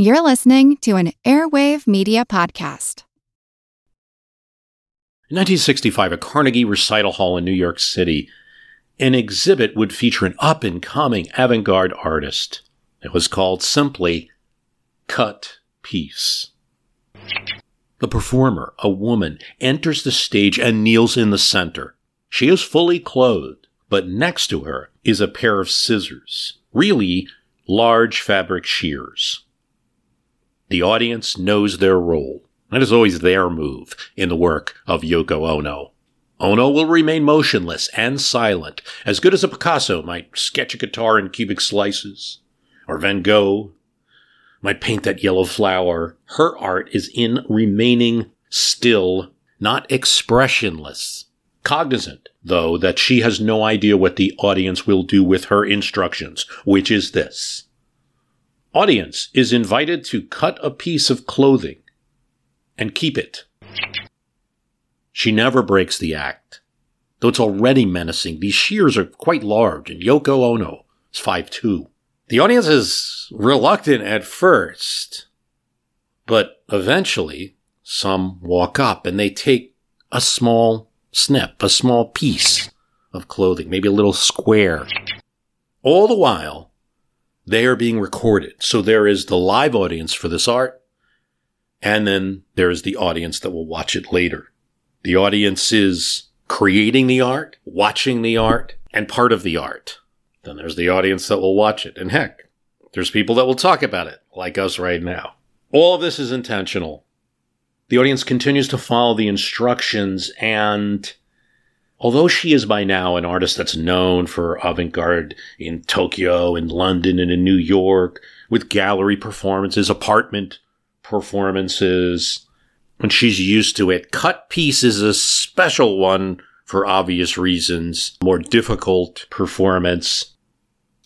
You're listening to an Airwave Media Podcast. In 1965, at Carnegie Recital Hall in New York City, an exhibit would feature an up and coming avant garde artist. It was called simply Cut Piece. The performer, a woman, enters the stage and kneels in the center. She is fully clothed, but next to her is a pair of scissors, really large fabric shears. The audience knows their role. That is always their move in the work of Yoko Ono. Ono will remain motionless and silent, as good as a Picasso might sketch a guitar in cubic slices, or Van Gogh might paint that yellow flower. Her art is in remaining still, not expressionless. Cognizant, though, that she has no idea what the audience will do with her instructions, which is this. Audience is invited to cut a piece of clothing and keep it. She never breaks the act. Though it's already menacing, these shears are quite large, and Yoko Ono is 5'2. The audience is reluctant at first, but eventually some walk up and they take a small snip, a small piece of clothing, maybe a little square. All the while, they are being recorded. So there is the live audience for this art, and then there is the audience that will watch it later. The audience is creating the art, watching the art, and part of the art. Then there's the audience that will watch it. And heck, there's people that will talk about it, like us right now. All of this is intentional. The audience continues to follow the instructions, and although she is by now an artist that's known for avant garde in Tokyo, in London, and in New York, with gallery performances, apartment performances, and she's used to it, cut piece is a special one for obvious reasons, more difficult performance.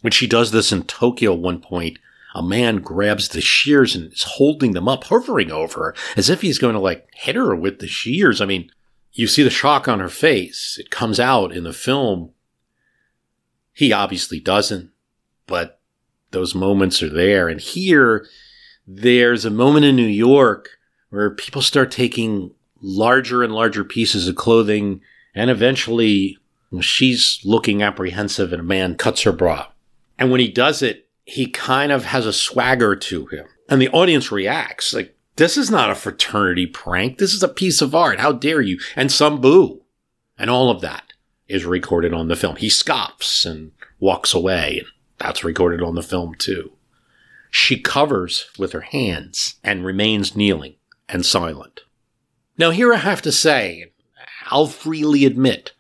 When she does this in Tokyo at one point, a man grabs the shears and is holding them up, hovering over her, as if he's going to like hit her with the shears. I mean, you see the shock on her face. It comes out in the film. He obviously doesn't, but those moments are there. And here, there's a moment in New York where people start taking larger and larger pieces of clothing and eventually she's looking apprehensive and a man cuts her bra. And when he does it, he kind of has a swagger to him. And the audience reacts like, this is not a fraternity prank. This is a piece of art. How dare you? And some boo. And all of that is recorded on the film. He scoffs and walks away. And that's recorded on the film too. She covers with her hands and remains kneeling and silent. Now, here I have to say, I'll freely admit,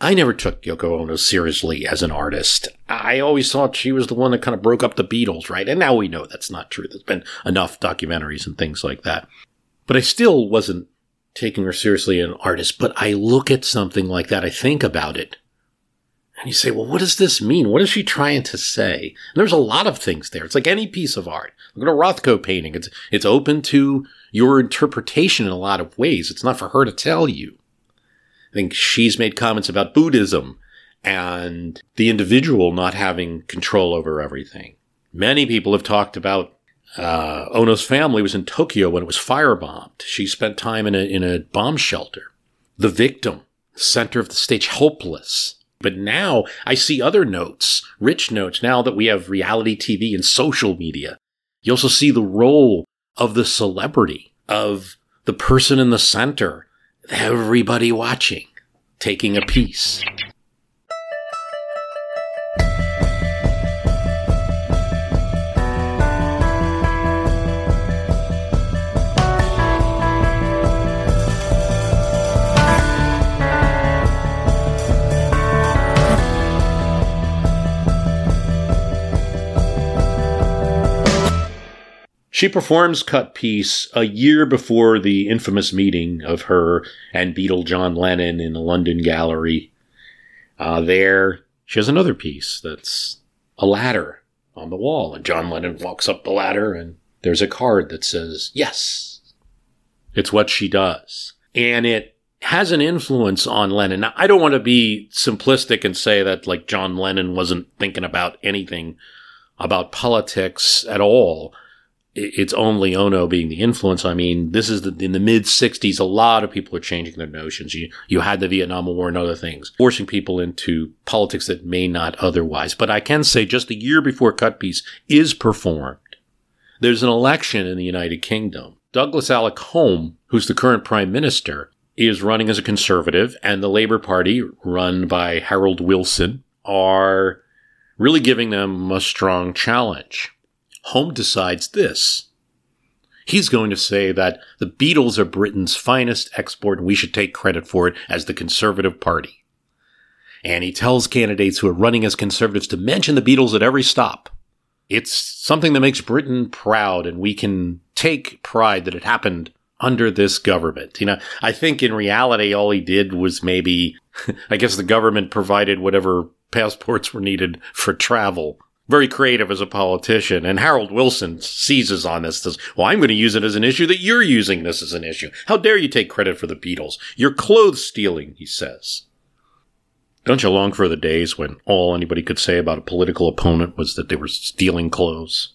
I never took Yoko Ono seriously as an artist. I always thought she was the one that kind of broke up the Beatles, right? And now we know that's not true. There's been enough documentaries and things like that. But I still wasn't taking her seriously as an artist. But I look at something like that, I think about it, and you say, well, what does this mean? What is she trying to say? And there's a lot of things there. It's like any piece of art. Look at a Rothko painting. It's, it's open to your interpretation in a lot of ways. It's not for her to tell you. I think she's made comments about Buddhism and the individual not having control over everything. Many people have talked about uh, Ono's family was in Tokyo when it was firebombed. She spent time in a, in a bomb shelter. The victim, center of the stage, hopeless. But now I see other notes, rich notes, now that we have reality TV and social media. You also see the role of the celebrity, of the person in the center, everybody watching, taking a piece. She performs Cut Piece a year before the infamous meeting of her and Beatle John Lennon in the London Gallery. Uh, there, she has another piece that's a ladder on the wall, and John Lennon walks up the ladder, and there's a card that says, Yes. It's what she does. And it has an influence on Lennon. Now, I don't want to be simplistic and say that, like, John Lennon wasn't thinking about anything about politics at all it's only Ono being the influence. I mean, this is the, in the mid 60s, a lot of people are changing their notions. You, you had the Vietnam War and other things, forcing people into politics that may not otherwise. But I can say just a year before Cut Piece is performed, there's an election in the United Kingdom. Douglas Alec Home, who's the current prime minister, is running as a conservative, and the Labour Party, run by Harold Wilson, are really giving them a strong challenge. Home decides this. He's going to say that the Beatles are Britain's finest export and we should take credit for it as the Conservative Party. And he tells candidates who are running as conservatives to mention the Beatles at every stop. It's something that makes Britain proud and we can take pride that it happened under this government. You know, I think in reality, all he did was maybe, I guess the government provided whatever passports were needed for travel very creative as a politician. And Harold Wilson seizes on this. Says, well, I'm going to use it as an issue that you're using this as an issue. How dare you take credit for the Beatles? You're clothes stealing, he says. Don't you long for the days when all anybody could say about a political opponent was that they were stealing clothes?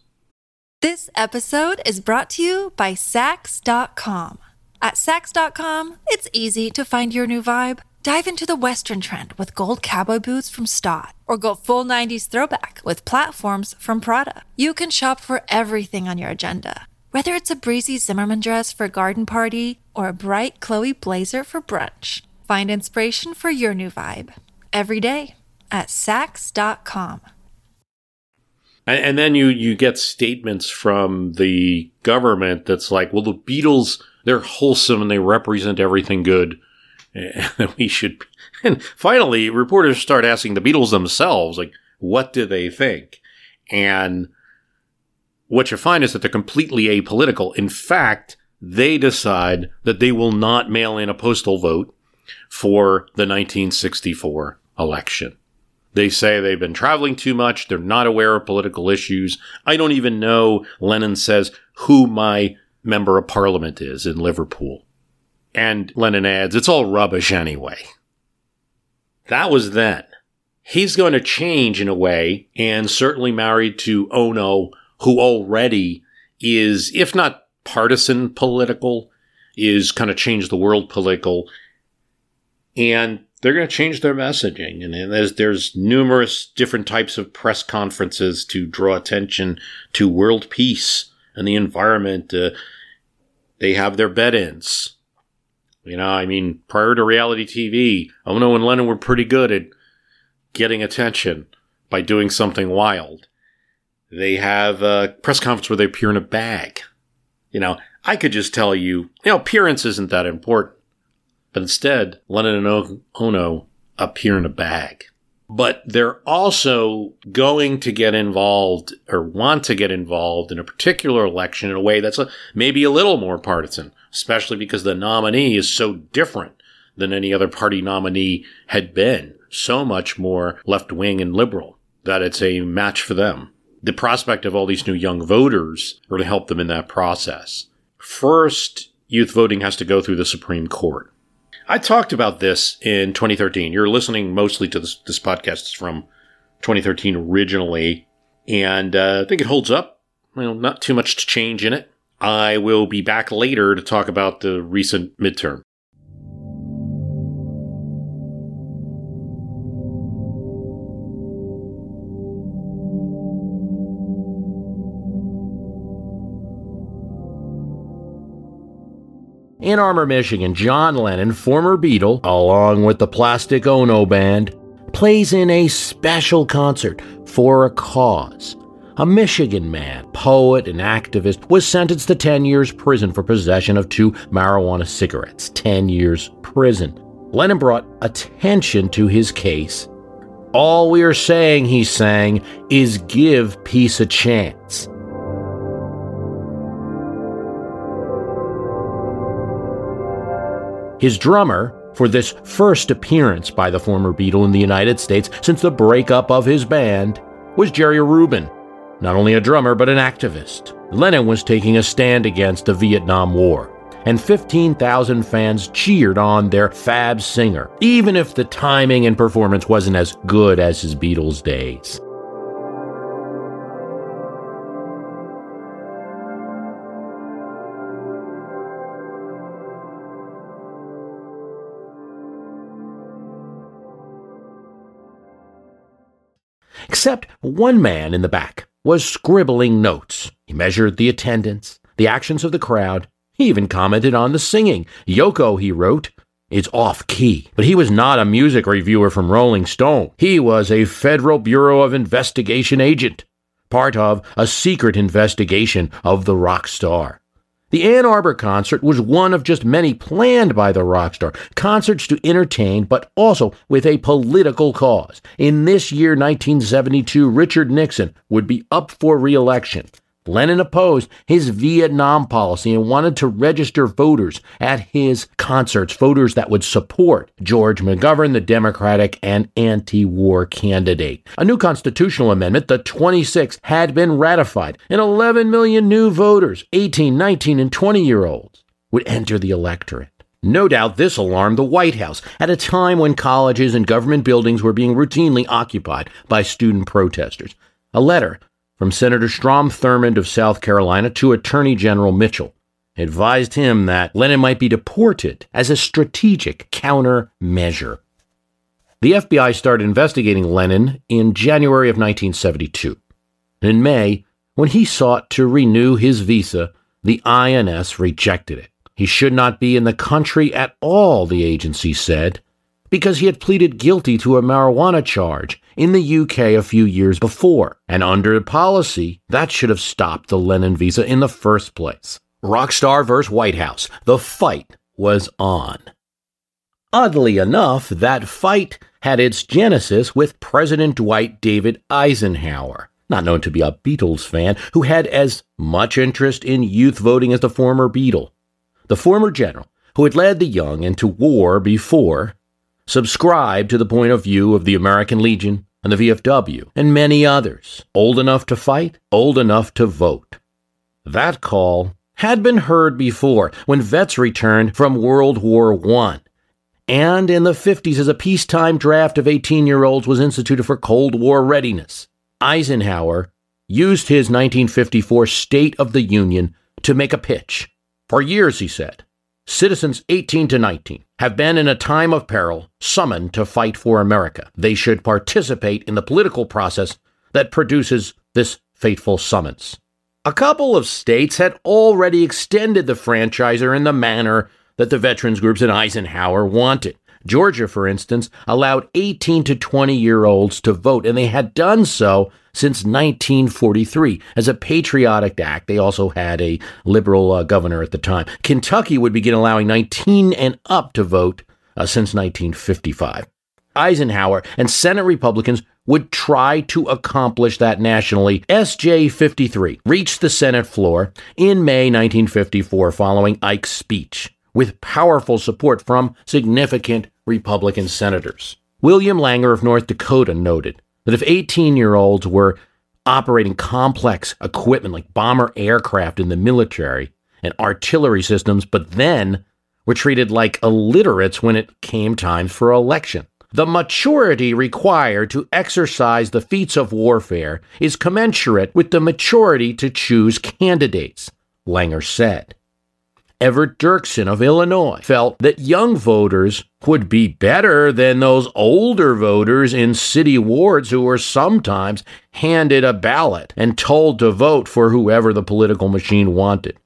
This episode is brought to you by Saks.com. At Saks.com, it's easy to find your new vibe. Dive into the Western trend with gold cowboy boots from Staud, or go full 90s throwback with platforms from Prada. You can shop for everything on your agenda, whether it's a breezy Zimmermann dress for a garden party or a bright Chloe blazer for brunch. Find inspiration for your new vibe every day at Saks.com. And then you, you get statements from the government that's like, well, the Beatles, they're wholesome and they represent everything good we should. And finally, reporters start asking the Beatles themselves, like, what do they think? And what you find is that they're completely apolitical. In fact, they decide that they will not mail in a postal vote for the 1964 election. They say they've been traveling too much. They're not aware of political issues. I don't even know, Lennon says, who my member of parliament is in Liverpool. And Lennon adds, it's all rubbish anyway. That was then. He's going to change in a way, and certainly married to Ono, who already is, if not partisan political, is kind of change the world political. And they're going to change their messaging. And there's, there's numerous different types of press conferences to draw attention to world peace and the environment. Uh, they have their bed-ins. You know, I mean, prior to reality TV, Ono and Lennon were pretty good at getting attention by doing something wild. They have a press conference where they appear in a bag. You know, I could just tell you, you know, appearance isn't that important. But instead, Lennon and Ono appear in a bag. But they're also going to get involved or want to get involved in a particular election in a way that's a, maybe a little more partisan especially because the nominee is so different than any other party nominee had been. So much more left wing and liberal that it's a match for them. The prospect of all these new young voters really help them in that process. First, youth voting has to go through the Supreme Court. I talked about this in 2013. You're listening mostly to this, this podcast from 2013 originally, and uh, I think it holds up. Well, not too much to change in it. I will be back later to talk about the recent midterm. Ann Arbor, Michigan, John Lennon, former Beatle, along with the Plastic Ono Band, plays in a special concert for a cause a Michigan man, poet, and activist, was sentenced to 10 years prison for possession of two marijuana cigarettes. 10 years prison. Lennon brought attention to his case. All we are saying, he's saying, is give peace a chance. His drummer, for this first appearance by the former Beatle in the United States since the breakup of his band, was Jerry Rubin, not only a drummer, but an activist. Lennon was taking a stand against the Vietnam War, and 15,000 fans cheered on their fab singer, even if the timing and performance wasn't as good as his Beatles days. Except one man in the back was scribbling notes. He measured the attendance, the actions of the crowd. He even commented on the singing. Yoko, he wrote, is off key. But he was not a music reviewer from Rolling Stone. He was a Federal Bureau of Investigation agent, part of a secret investigation of the rock star. The Ann Arbor concert was one of just many planned by the rock star, concerts to entertain, but also with a political cause. In this year, 1972, Richard Nixon would be up for re Lennon opposed his Vietnam policy and wanted to register voters at his concerts, voters that would support George McGovern, the Democratic and anti war candidate. A new constitutional amendment, the 26th, had been ratified, and 11 million new voters, 18, 19, and 20 year olds, would enter the electorate. No doubt this alarmed the White House at a time when colleges and government buildings were being routinely occupied by student protesters. A letter from Senator Strom Thurmond of South Carolina to Attorney General Mitchell advised him that Lennon might be deported as a strategic countermeasure. The FBI started investigating Lennon in January of 1972. In May, when he sought to renew his visa, the INS rejected it. He should not be in the country at all, the agency said, because he had pleaded guilty to a marijuana charge in the UK a few years before, and under a policy, that should have stopped the Lennon visa in the first place. Rockstar vs. White House. The fight was on. Oddly enough, that fight had its genesis with President Dwight David Eisenhower, not known to be a Beatles fan, who had as much interest in youth voting as the former Beatle. The former general, who had led the young into war before, subscribed to the point of view of the American Legion and the VFW, and many others, old enough to fight, old enough to vote. That call had been heard before when vets returned from World War I. And in the 50s, as a peacetime draft of 18 year olds was instituted for Cold War readiness, Eisenhower used his 1954 State of the Union to make a pitch. For years, he said, Citizens 18 to 19 have been in a time of peril summoned to fight for America. They should participate in the political process that produces this fateful summons. A couple of states had already extended the franchiser in the manner that the veterans groups in Eisenhower wanted. Georgia, for instance, allowed 18 to 20 year olds to vote, and they had done so since 1943 as a patriotic act. They also had a liberal uh, governor at the time. Kentucky would begin allowing 19 and up to vote uh, since 1955. Eisenhower and Senate Republicans would try to accomplish that nationally. SJ 53 reached the Senate floor in May 1954 following Ike's speech with powerful support from significant Republican senators. William Langer of North Dakota noted that if 18 year olds were operating complex equipment like bomber aircraft in the military and artillery systems, but then were treated like illiterates when it came time for election. The maturity required to exercise the feats of warfare is commensurate with the maturity to choose candidates, Langer said. Everett Dirksen of Illinois felt that young voters would be better than those older voters in city wards who were sometimes handed a ballot and told to vote for whoever the political machine wanted.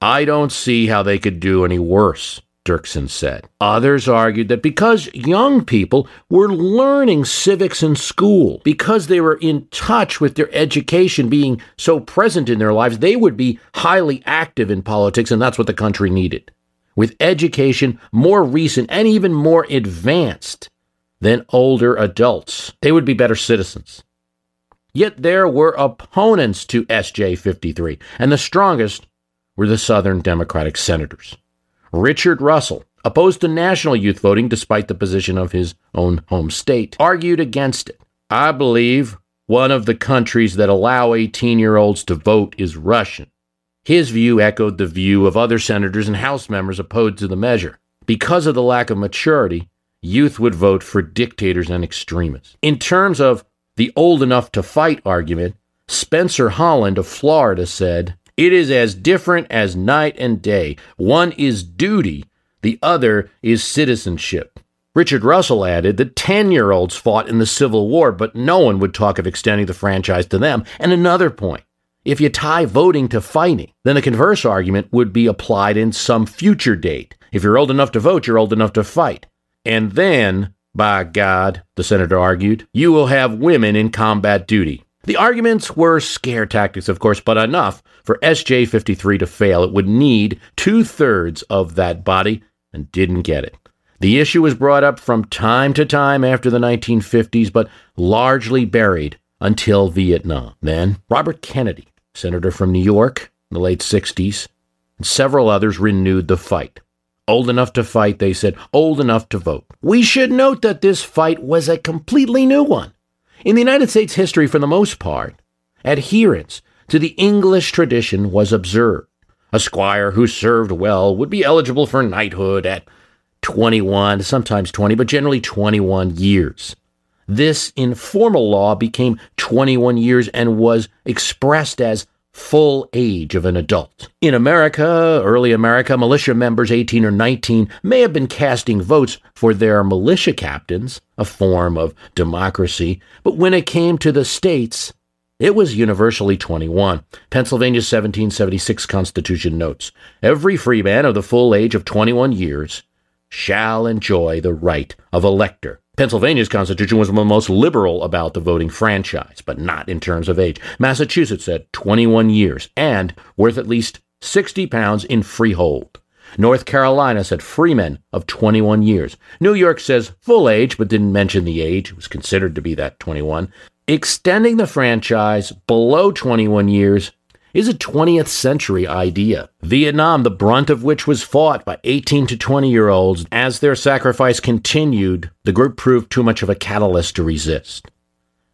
I don't see how they could do any worse. Dirksen said. Others argued that because young people were learning civics in school, because they were in touch with their education being so present in their lives, they would be highly active in politics, and that's what the country needed. With education more recent and even more advanced than older adults, they would be better citizens. Yet there were opponents to SJ 53, and the strongest were the Southern Democratic senators. Richard Russell, opposed to national youth voting despite the position of his own home state, argued against it. I believe one of the countries that allow 18 year olds to vote is Russian. His view echoed the view of other senators and House members opposed to the measure. Because of the lack of maturity, youth would vote for dictators and extremists. In terms of the old enough to fight argument, Spessard Holland of Florida said, it is as different as night and day. One is duty, the other is citizenship. Richard Russell added that 10 year olds fought in the Civil War, but no one would talk of extending the franchise to them. And another point if you tie voting to fighting, then the converse argument would be applied in some future date. If you're old enough to vote, you're old enough to fight. And then, by God, the senator argued, you will have women in combat duty. The arguments were scare tactics, of course, but enough for SJ 53 to fail. It would need two thirds of that body and didn't get it. The issue was brought up from time to time after the 1950s, but largely buried until Vietnam. Then, Robert Kennedy senator from New York in the late 60s, and several others renewed the fight. Old enough to fight, they said, old enough to vote. We should note that this fight was a completely new one. In the United States history, for the most part, adherence to the English tradition was observed. A squire who served well would be eligible for knighthood at 21, sometimes 20, but generally 21 years. This informal law became 21 years and was expressed as full age of an adult. In America, early America, militia members 18 or 19 may have been casting votes for their militia captains, a form of democracy, but when it came to the states, it was universally 21. Pennsylvania's 1776 Constitution notes Every freeman of the full age of 21 years shall enjoy the right of elector Pennsylvania's constitution was the most liberal about the voting franchise, but not in terms of age. Massachusetts said 21 years and worth at least 60 pounds in freehold. North Carolina said freemen of 21 years. New York says full age, but didn't mention the age. It was considered to be that 21. Extending the franchise below 21 years is a 20th century idea. Vietnam, the brunt of which was fought by 18 to 20 year olds, as their sacrifice continued, the group proved too much of a catalyst to resist.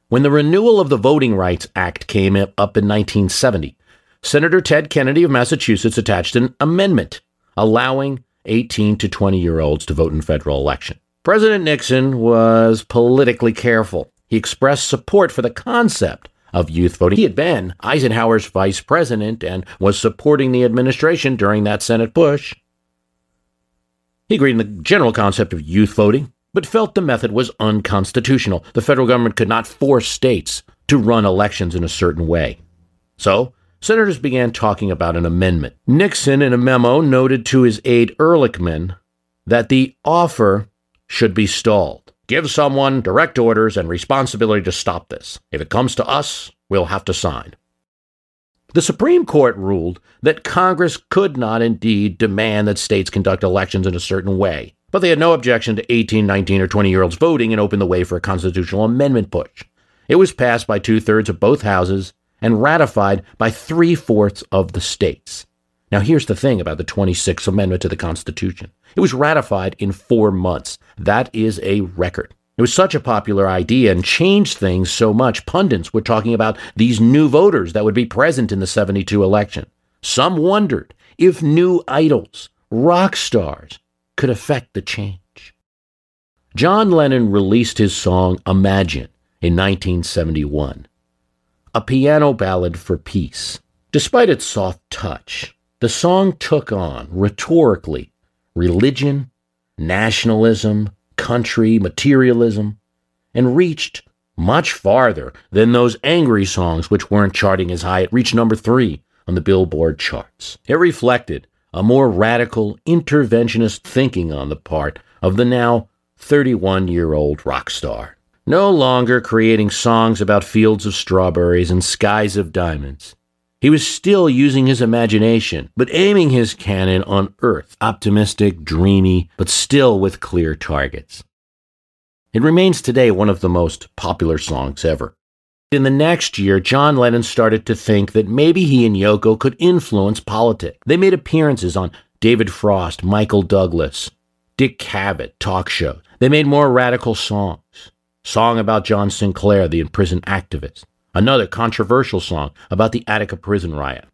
When the renewal of the Voting Rights Act came up in 1970, Senator Ted Kennedy of Massachusetts attached an amendment allowing 18 to 20 year olds to vote in federal election. President Nixon was politically careful. He expressed support for the concept of youth voting. He had been Eisenhower's vice president and was supporting the administration during that Senate push. He agreed in the general concept of youth voting, but felt the method was unconstitutional. The federal government could not force states to run elections in a certain way. So, senators began talking about an amendment. Nixon, in a memo, noted to his aide Ehrlichman that the offer should be stalled. Give someone direct orders and responsibility to stop this. If it comes to us, we'll have to sign. The Supreme Court ruled that Congress could not indeed demand that states conduct elections in a certain way, but they had no objection to 18, 19, or 20 year olds voting and opened the way for a constitutional amendment push. It was passed by two thirds of both houses and ratified by three fourths of the states. Now, here's the thing about the 26th Amendment to the Constitution it was ratified in four months. That is a record. It was such a popular idea and changed things so much. Pundits were talking about these new voters that would be present in the 72 election. Some wondered if new idols, rock stars, could affect the change. John Lennon released his song Imagine in 1971, a piano ballad for peace. Despite its soft touch, the song took on, rhetorically, religion, nationalism, country, materialism, and reached much farther than those angry songs which weren't charting as high. It reached number three on the Billboard charts. It reflected a more radical interventionist thinking on the part of the now 31 year old rock star. No longer creating songs about fields of strawberries and skies of diamonds. He was still using his imagination, but aiming his cannon on Earth, optimistic, dreamy, but still with clear targets. It remains today one of the most popular songs ever. In the next year, John Lennon started to think that maybe he and Yoko could influence politics. They made appearances on David Frost, Michael Douglas, Dick Cavett talk shows. They made more radical songs. Song about John Sinclair, the imprisoned activist another controversial song about the Attica prison riot.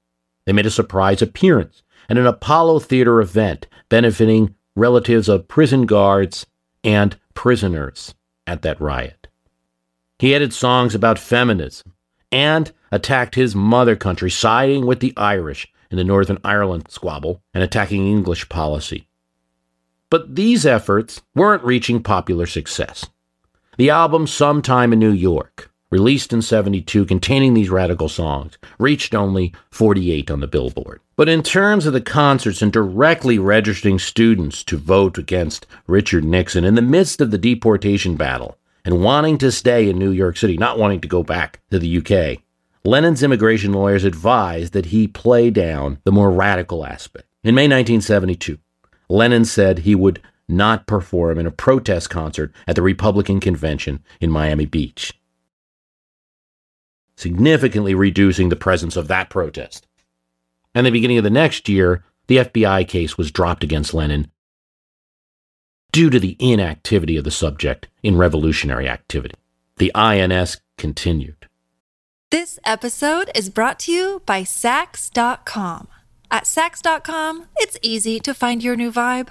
They made a surprise appearance at an Apollo Theater event benefiting relatives of prison guards and prisoners at that riot. He added songs about feminism and attacked his mother country, siding with the Irish in the Northern Ireland squabble and attacking English policy. But these efforts weren't reaching popular success. The album Sometime in New York, released in 72 containing these radical songs, reached only 48 on the Billboard. But in terms of the concerts and directly registering students to vote against Richard Nixon in the midst of the deportation battle and wanting to stay in New York City, not wanting to go back to the UK, Lennon's immigration lawyers advised that he play down the more radical aspect. In May 1972, Lennon said he would not perform in a protest concert at the Republican convention in Miami Beach significantly reducing the presence of that protest. And the beginning of the next year, the FBI case was dropped against Lennon due to the inactivity of the subject in revolutionary activity. The INS continued. This episode is brought to you by Saks.com. At Saks.com, it's easy to find your new vibe.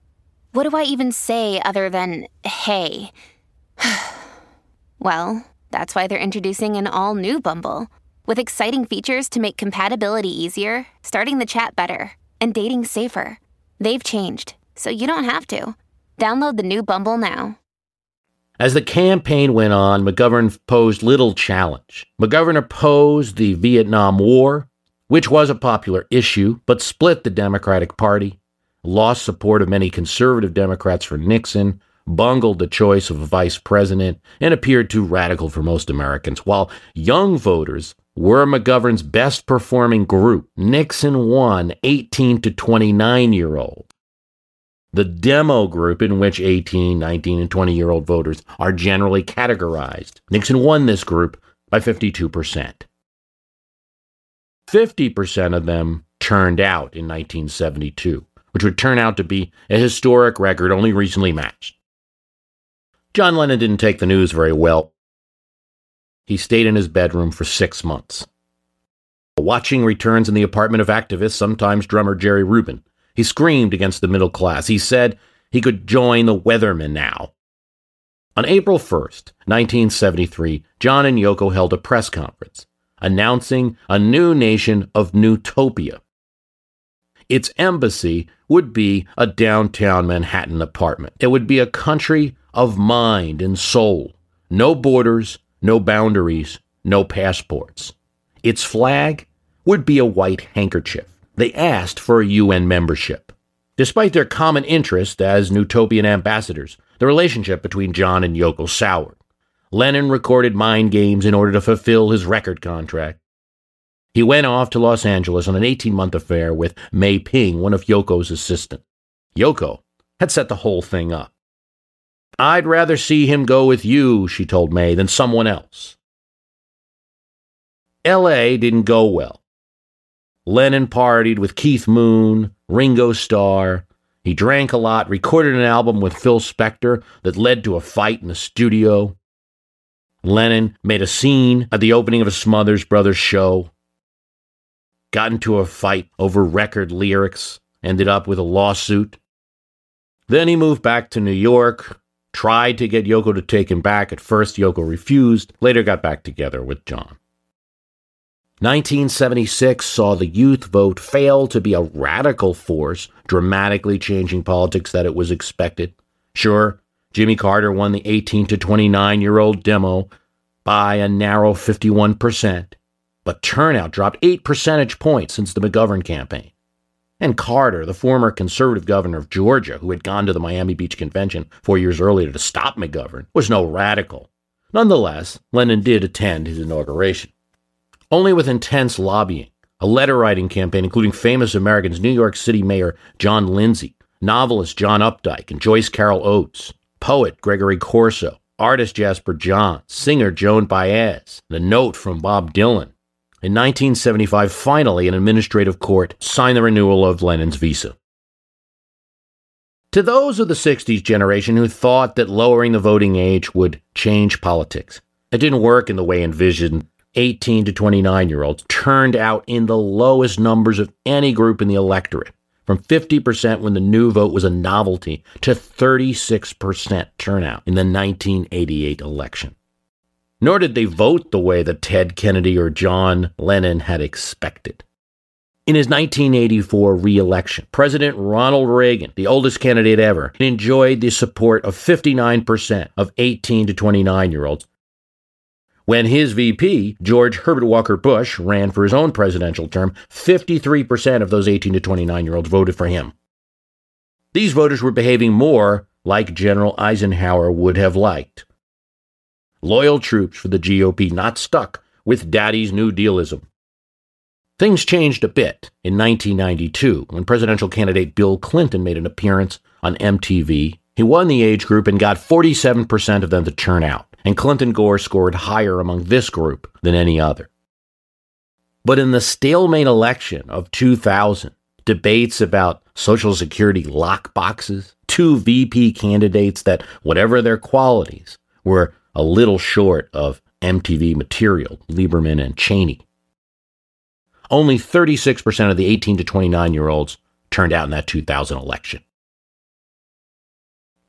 what do I even say other than hey? well, that's why they're introducing an all new Bumble with exciting features to make compatibility easier, starting the chat better, and dating safer. They've changed, so you don't have to. Download the new Bumble now. As the campaign went on, McGovern posed little challenge. McGovern opposed the Vietnam War, which was a popular issue, but split the Democratic Party lost support of many conservative Democrats for Nixon, bungled the choice of a vice president, and appeared too radical for most Americans. While young voters were McGovern's best performing group, Nixon won 18 to 29 year old. The demo group, in which 18, 19, and 20 year old voters are generally categorized, Nixon won this group by 52%. 50% of them turned out in 1972 which would turn out to be a historic record only recently matched. John Lennon didn't take the news very well. He stayed in his bedroom for six months. Watching returns in the apartment of activist, sometimes drummer Jerry Rubin. He screamed against the middle class. He said he could join the Weathermen now. On April 1st, 1973, John and Yoko held a press conference announcing a new nation of Nutopia. Its embassy would be a downtown Manhattan apartment. It would be a country of mind and soul. No borders, no boundaries, no passports. Its flag would be a white handkerchief. They asked for a UN membership. Despite their common interest as Nutopian ambassadors, the relationship between John and Yoko soured. Lennon recorded mind games in order to fulfill his record contract. He went off to Los Angeles on an 18 month affair with May Pang, one of Yoko's assistants. Yoko had set the whole thing up. I'd rather see him go with you, she told May, than someone else. L.A. didn't go well. Lennon partied with Keith Moon, Ringo Starr. He drank a lot, recorded an album with Phil Spector that led to a fight in the studio. Lennon made a scene at the opening of a Smothers Brothers show got into a fight over record lyrics, ended up with a lawsuit. Then he moved back to New York, tried to get Yoko to take him back. At first, Yoko refused, later got back together with John. 1976 saw the youth vote fail to be a radical force, dramatically changing politics that it was expected. Sure, Jimmy Carter won the 18 to 29 year old demo by a narrow 51% but turnout dropped 8 percentage points since the McGovern campaign. And Carter, the former conservative governor of Georgia, who had gone to the Miami Beach Convention four years earlier to stop McGovern, was no radical. Nonetheless, Lennon did attend his inauguration. Only with intense lobbying, a letter writing campaign including famous Americans New York City Mayor John Lindsay, novelist John Updike and Joyce Carol Oates, poet Gregory Corso, artist Jasper Johns, singer Joan Baez, and a note from Bob Dylan, in 1975, finally, an administrative court signed the renewal of Lennon's visa. To those of the 60s generation who thought that lowering the voting age would change politics, it didn't work in the way envisioned. 18 to 29 year olds turned out in the lowest numbers of any group in the electorate, from 50% when the new vote was a novelty to 36% turnout in the 1988 election. Nor did they vote the way that Ted Kennedy or John Lennon had expected. In his 1984 reelection, President Ronald Reagan, the oldest candidate ever, enjoyed the support of 59% of 18 to 29 year olds. When his VP, George Herbert Walker Bush, ran for his own presidential term, 53% of those 18 to 29 year olds voted for him. These voters were behaving more like General Eisenhower would have liked. Loyal troops for the GOP, not stuck with Daddy's New Dealism. Things changed a bit in 1992 when presidential candidate Bill Clinton made an appearance on MTV. He won the age group and got 47% of them to turn out, and Clinton Gore scored higher among this group than any other. But in the stalemate election of 2000, debates about Social Security lockboxes, two VP candidates that, whatever their qualities, were a little short of MTV material, Lieberman and Cheney only 36% of the 18 to 29 year olds turned out in that 2000 election.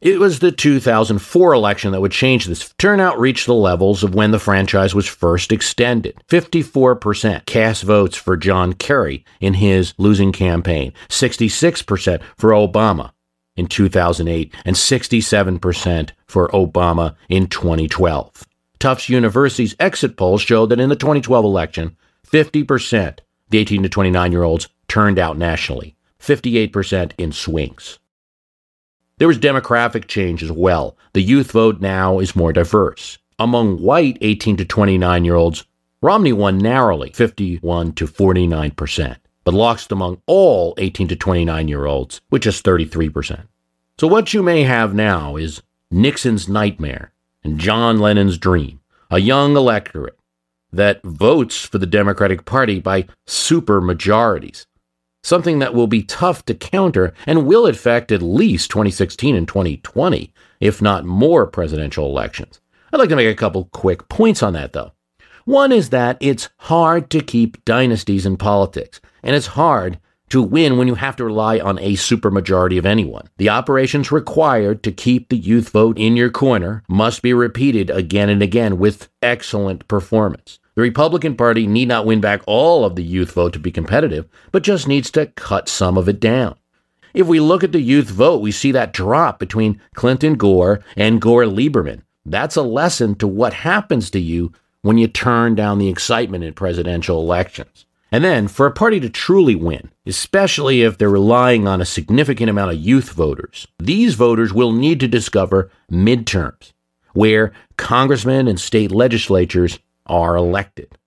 It was the 2004 election that would change this. Turnout reached the levels of when the franchise was first extended. 54% cast votes for John Kerry in his losing campaign, 66% for Obama in 2008, and 67% for Obama in 2012. Tufts University's exit polls showed that in the 2012 election, 50% of the 18 to 29 year olds turned out nationally, 58% in swings. There was demographic change as well. The youth vote now is more diverse. Among white 18 to 29 year olds, Romney won narrowly, 51 to 49%, but lost among all 18 to 29 year olds, which is 33%. So what you may have now is Nixon's nightmare and John Lennon's dream, a young electorate that votes for the Democratic Party by super majorities, something that will be tough to counter and will affect at least 2016 and 2020, if not more presidential elections. I'd like to make a couple quick points on that, though. One is that it's hard to keep dynasties in politics, and it's hard to win when you have to rely on a supermajority of anyone. The operations required to keep the youth vote in your corner must be repeated again and again with excellent performance. The Republican Party need not win back all of the youth vote to be competitive, but just needs to cut some of it down. If we look at the youth vote, we see that drop between Clinton Gore and Gore Lieberman. That's a lesson to what happens to you when you turn down the excitement in presidential elections. And then, for a party to truly win, especially if they're relying on a significant amount of youth voters, these voters will need to discover midterms, where congressmen and state legislatures are elected.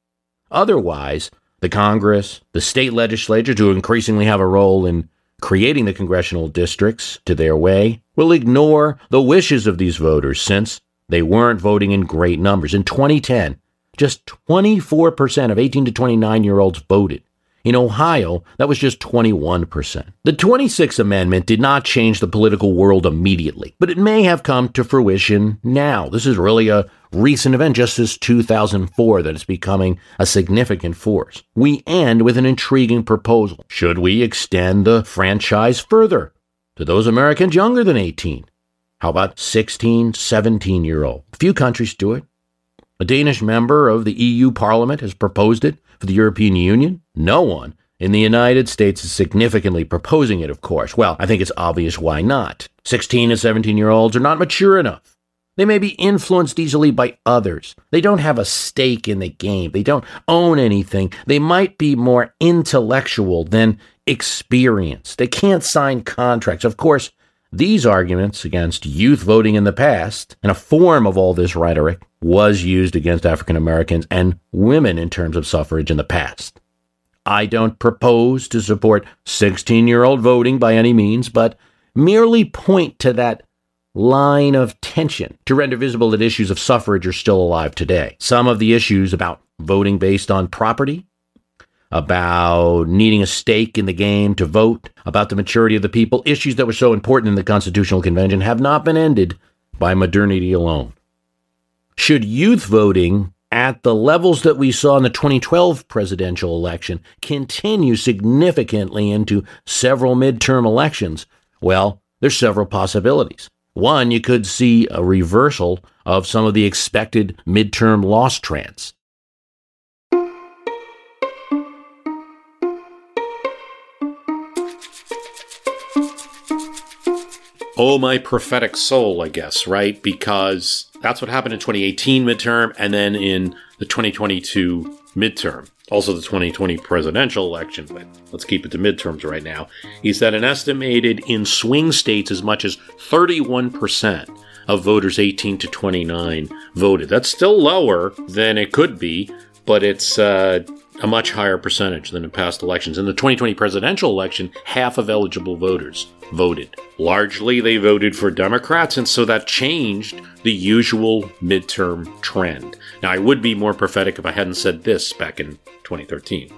Otherwise, the Congress, the state legislatures, who increasingly have a role in creating the congressional districts to their way, will ignore the wishes of these voters since they weren't voting in great numbers. In 2010, just 24% of 18 to 29 year olds voted. In Ohio, that was just 21%. The 26th Amendment did not change the political world immediately, but it may have come to fruition now. This is really a recent event, just as 2004, that it's becoming a significant force. We end with an intriguing proposal. Should we extend the franchise further to those Americans younger than 18? How about 16, 17 year old? Few countries do it. A Danish member of the EU Parliament has proposed it for the European Union. No one in the United States is significantly proposing it, of course. Well, I think it's obvious why not. 16 and 17 year olds are not mature enough. They may be influenced easily by others. They don't have a stake in the game. They don't own anything. They might be more intellectual than experienced. They can't sign contracts. Of course, these arguments against youth voting in the past, and a form of all this rhetoric, was used against African Americans and women in terms of suffrage in the past. I don't propose to support 16 year old voting by any means, but merely point to that line of tension to render visible that issues of suffrage are still alive today. Some of the issues about voting based on property about needing a stake in the game to vote, about the maturity of the people, issues that were so important in the Constitutional Convention have not been ended by modernity alone. Should youth voting at the levels that we saw in the 2012 presidential election continue significantly into several midterm elections? Well, there's several possibilities. One, you could see a reversal of some of the expected midterm loss trends. Oh, my prophetic soul, I guess, right? Because that's what happened in 2018 midterm and then in the 2022 midterm. Also, the 2020 presidential election, but let's keep it to midterms right now. Is that an estimated in swing states as much as 31% of voters 18 to 29 voted? That's still lower than it could be, but it's uh, a much higher percentage than in past elections. In the 2020 presidential election, half of eligible voters voted. Largely, they voted for Democrats, and so that changed the usual midterm trend. Now, I would be more prophetic if I hadn't said this back in 2013.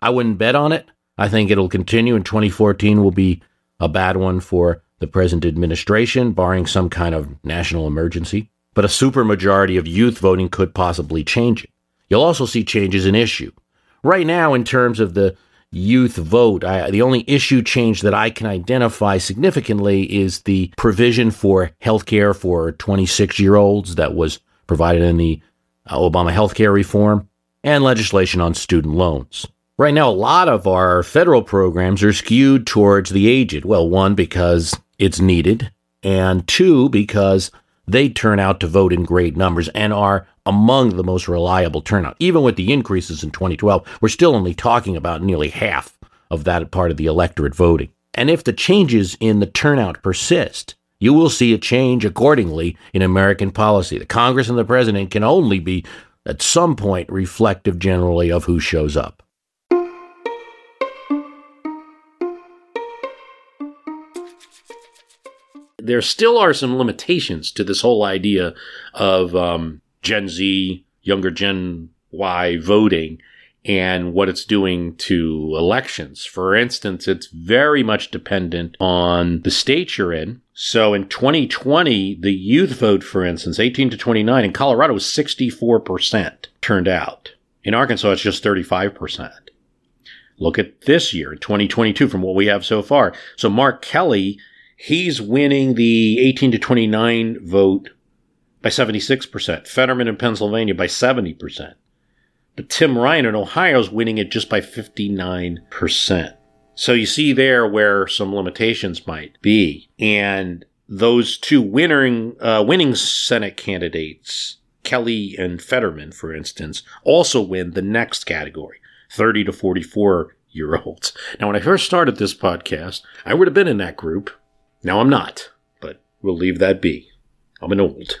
I wouldn't bet on it. I think it'll continue, and 2014 will be a bad one for the present administration, barring some kind of national emergency. But a supermajority of youth voting could possibly change it. You'll also see changes in issue. Right now, in terms of the youth vote. I, the only issue change that I can identify significantly is the provision for health care for 26 year olds that was provided in the Obama health care reform and legislation on student loans. Right now, a lot of our federal programs are skewed towards the aged. Well, one, because it's needed, and two, because they turn out to vote in great numbers and are among the most reliable turnout. Even with the increases in 2012, we're still only talking about nearly half of that part of the electorate voting. And if the changes in the turnout persist, you will see a change accordingly in American policy. The Congress and the president can only be, at some point, reflective generally of who shows up. There still are some limitations to this whole idea of um, Gen Z, younger Gen Y voting and what it's doing to elections. For instance, it's very much dependent on the state you're in. So in 2020, the youth vote, for instance, 18 to 29 in Colorado was 64% turned out. In Arkansas, it's just 35%. Look at this year, 2022, from what we have so far. So Mark Kelly, he's winning the 18 to 29 vote by 76%, Fetterman in Pennsylvania by 70%. But Tim Ryan in Ohio is winning it just by 59%. So you see there where some limitations might be. And those two winning, uh, winning Senate candidates, Kelly and Fetterman, for instance, also win the next category, 30 to 44 year olds. Now, when I first started this podcast, I would have been in that group. Now I'm not, but we'll leave that be. I'm an old.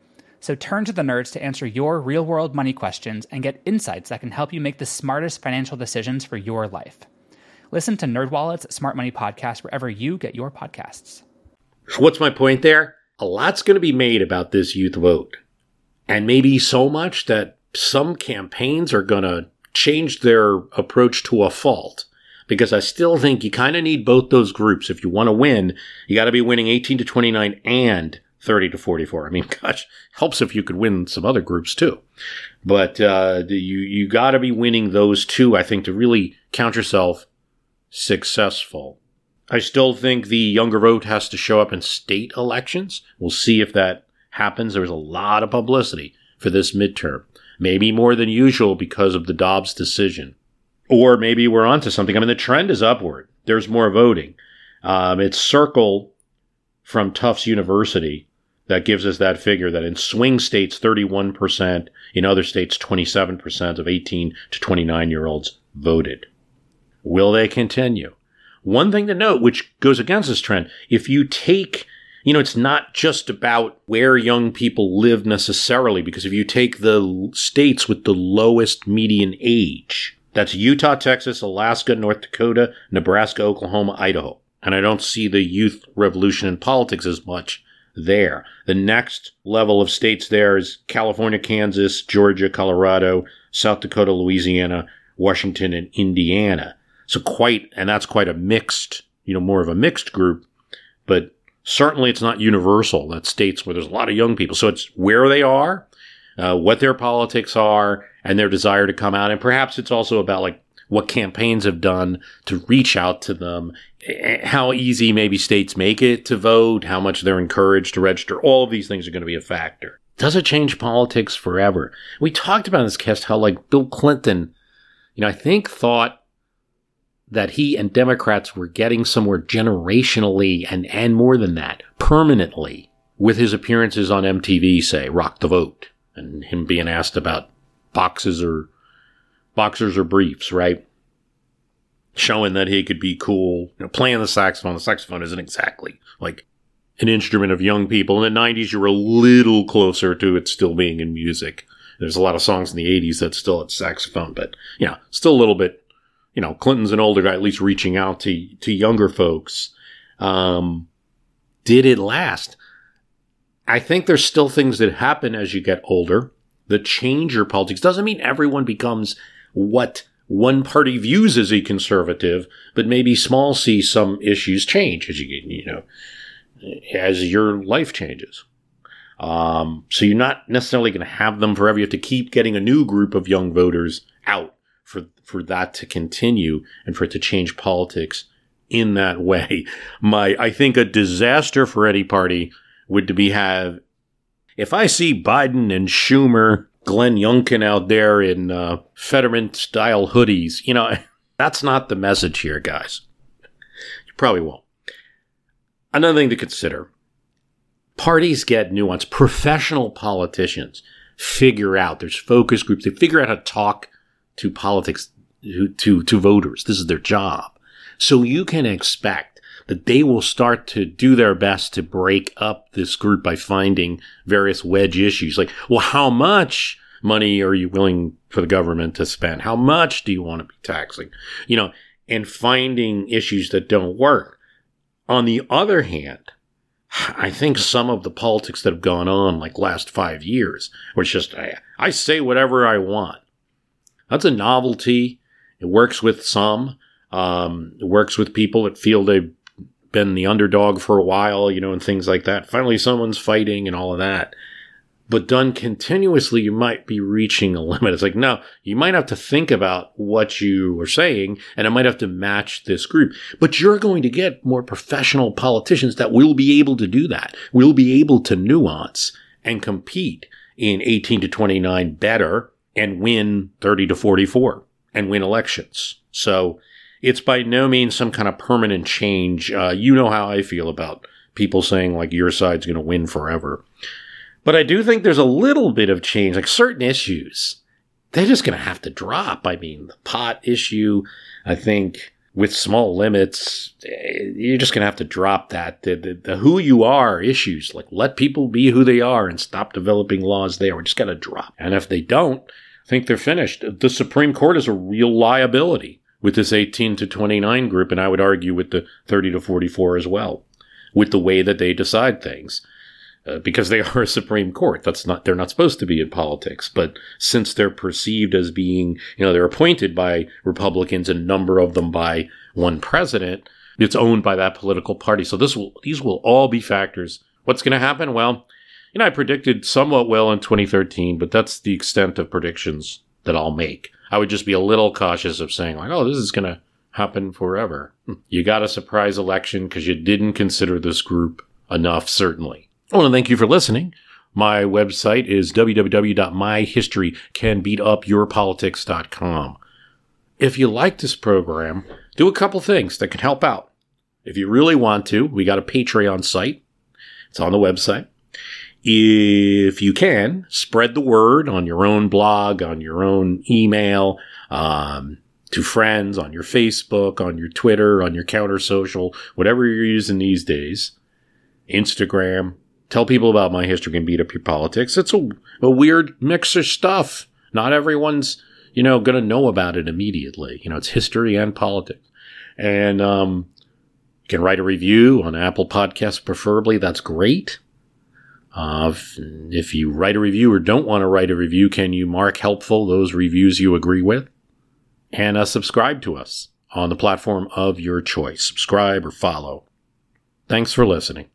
So turn to the nerds to answer your real world money questions and get insights that can help you make the smartest financial decisions for your life. Listen to NerdWallet's Smart Money Podcast wherever you get your podcasts. What's my point there? a lot's going to be made about this youth vote. And maybe so much that some campaigns are going to change their approach to a fault. Because I still think you kind of need both those groups. If you want to win, you got to be winning 18 to 29 and 30 to 44. I mean, gosh, helps if you could win some other groups too. But uh, you you got to be winning those two, I think, to really count yourself successful. I still think the younger vote has to show up in state elections. We'll see if that happens. There was a lot of publicity for this midterm, maybe more than usual because of the Dobbs decision. Or maybe we're onto something. I mean, the trend is upward. There's more voting. Um, it's Circle from Tufts University that gives us that figure that in swing states, 31%, in other states, 27% of 18 to 29 year olds voted. Will they continue? One thing to note, which goes against this trend, if you take, you know, it's not just about where young people live necessarily, because if you take the states with the lowest median age, that's Utah, Texas, Alaska, North Dakota, Nebraska, Oklahoma, Idaho. And I don't see the youth revolution in politics as much there. The next level of states there is California, Kansas, Georgia, Colorado, South Dakota, Louisiana, Washington, and Indiana. So quite, and that's quite a mixed, you know, more of a mixed group, but certainly it's not universal. That states where there's a lot of young people. So it's where they are, uh, what their politics are, and their desire to come out. And perhaps it's also about like what campaigns have done to reach out to them, eh, how easy maybe states make it to vote, how much they're encouraged to register. All of these things are going to be a factor. Does it change politics forever? We talked about in this cast how like Bill Clinton, you know, I think thought that he and Democrats were getting somewhere generationally and, and more than that, permanently with his appearances on MTV, say, Rock the Vote, and him being asked about boxes or boxers or briefs, right? Showing that he could be cool, you know, playing the saxophone. The saxophone isn't exactly like an instrument of young people. In the 90s, you were a little closer to it still being in music. There's a lot of songs in the 80s that still had saxophone, but yeah, still a little bit, you know, Clinton's an older guy, at least reaching out to, to younger folks. Um, did it last? I think there's still things that happen as you get older that change your politics. Doesn't mean everyone becomes what one party views as a conservative, but maybe small c some issues change as you get, you know, as your life changes. Um, so you're not necessarily going to have them forever. You have to keep getting a new group of young voters out for for that to continue and for it to change politics in that way. My I think a disaster for any party would to be have if I see Biden and Schumer Glenn Youngkin out there in uh, Fetterman style hoodies. You know, that's not the message here, guys. You probably won't. Another thing to consider parties get nuanced. Professional politicians figure out, there's focus groups, they figure out how to talk to politics, to, to, to voters. This is their job. So you can expect that they will start to do their best to break up this group by finding various wedge issues. Like, well, how much money are you willing for the government to spend? How much do you want to be taxing? You know, and finding issues that don't work. On the other hand, I think some of the politics that have gone on like last five years, where it's just, I, I say whatever I want. That's a novelty. It works with some. Um, it works with people that feel they've been the underdog for a while, you know, and things like that. Finally, someone's fighting and all of that. But done continuously, you might be reaching a limit. It's like, no, you might have to think about what you are saying and it might have to match this group. But you're going to get more professional politicians that will be able to do that, will be able to nuance and compete in 18 to 29 better and win 30 to 44 and win elections. So it's by no means some kind of permanent change. Uh, you know how I feel about people saying like your side's going to win forever. But I do think there's a little bit of change, like certain issues, they're just going to have to drop. I mean, the pot issue, I think with small limits, eh, you're just going to have to drop that. The, the, the, who you are issues, like let people be who they are and stop developing laws there. We're just going to drop. And if they don't, I think they're finished. The Supreme Court is a real liability with this 18 to 29 group, and I would argue with the 30 to 44 as well, with the way that they decide things. uh, because they are a Supreme Court. That's not, they're not supposed to be in politics. But since they're perceived as being, you know, they're appointed by Republicans, a number of them by one president, it's owned by that political party. So this will, these will all be factors. What's going to happen? Well, you know, I predicted somewhat well in 2013, but that's the extent of predictions that I'll make. I would just be a little cautious of saying like, oh, this is going to happen forever. You got a surprise election because you didn't consider this group enough, certainly. I want to thank you for listening. My website is www.myhistorycanbeatupyourpolitics.com. If you like this program, do a couple things that can help out. If you really want to, we got a Patreon site. It's on the website. If you can, spread the word on your own blog, on your own email, um, to friends, on your Facebook, on your Twitter, on your CounterSocial, whatever you're using these days. Instagram. Tell people about my history can beat up your politics. It's a, a weird mix of stuff. Not everyone's, you know, going to know about it immediately. You know, it's history and politics. And um, you can write a review on Apple Podcasts, preferably. That's great. Uh, if, if you write a review or don't want to write a review, can you mark helpful those reviews you agree with? And uh, subscribe to us on the platform of your choice. Subscribe or follow. Thanks for listening.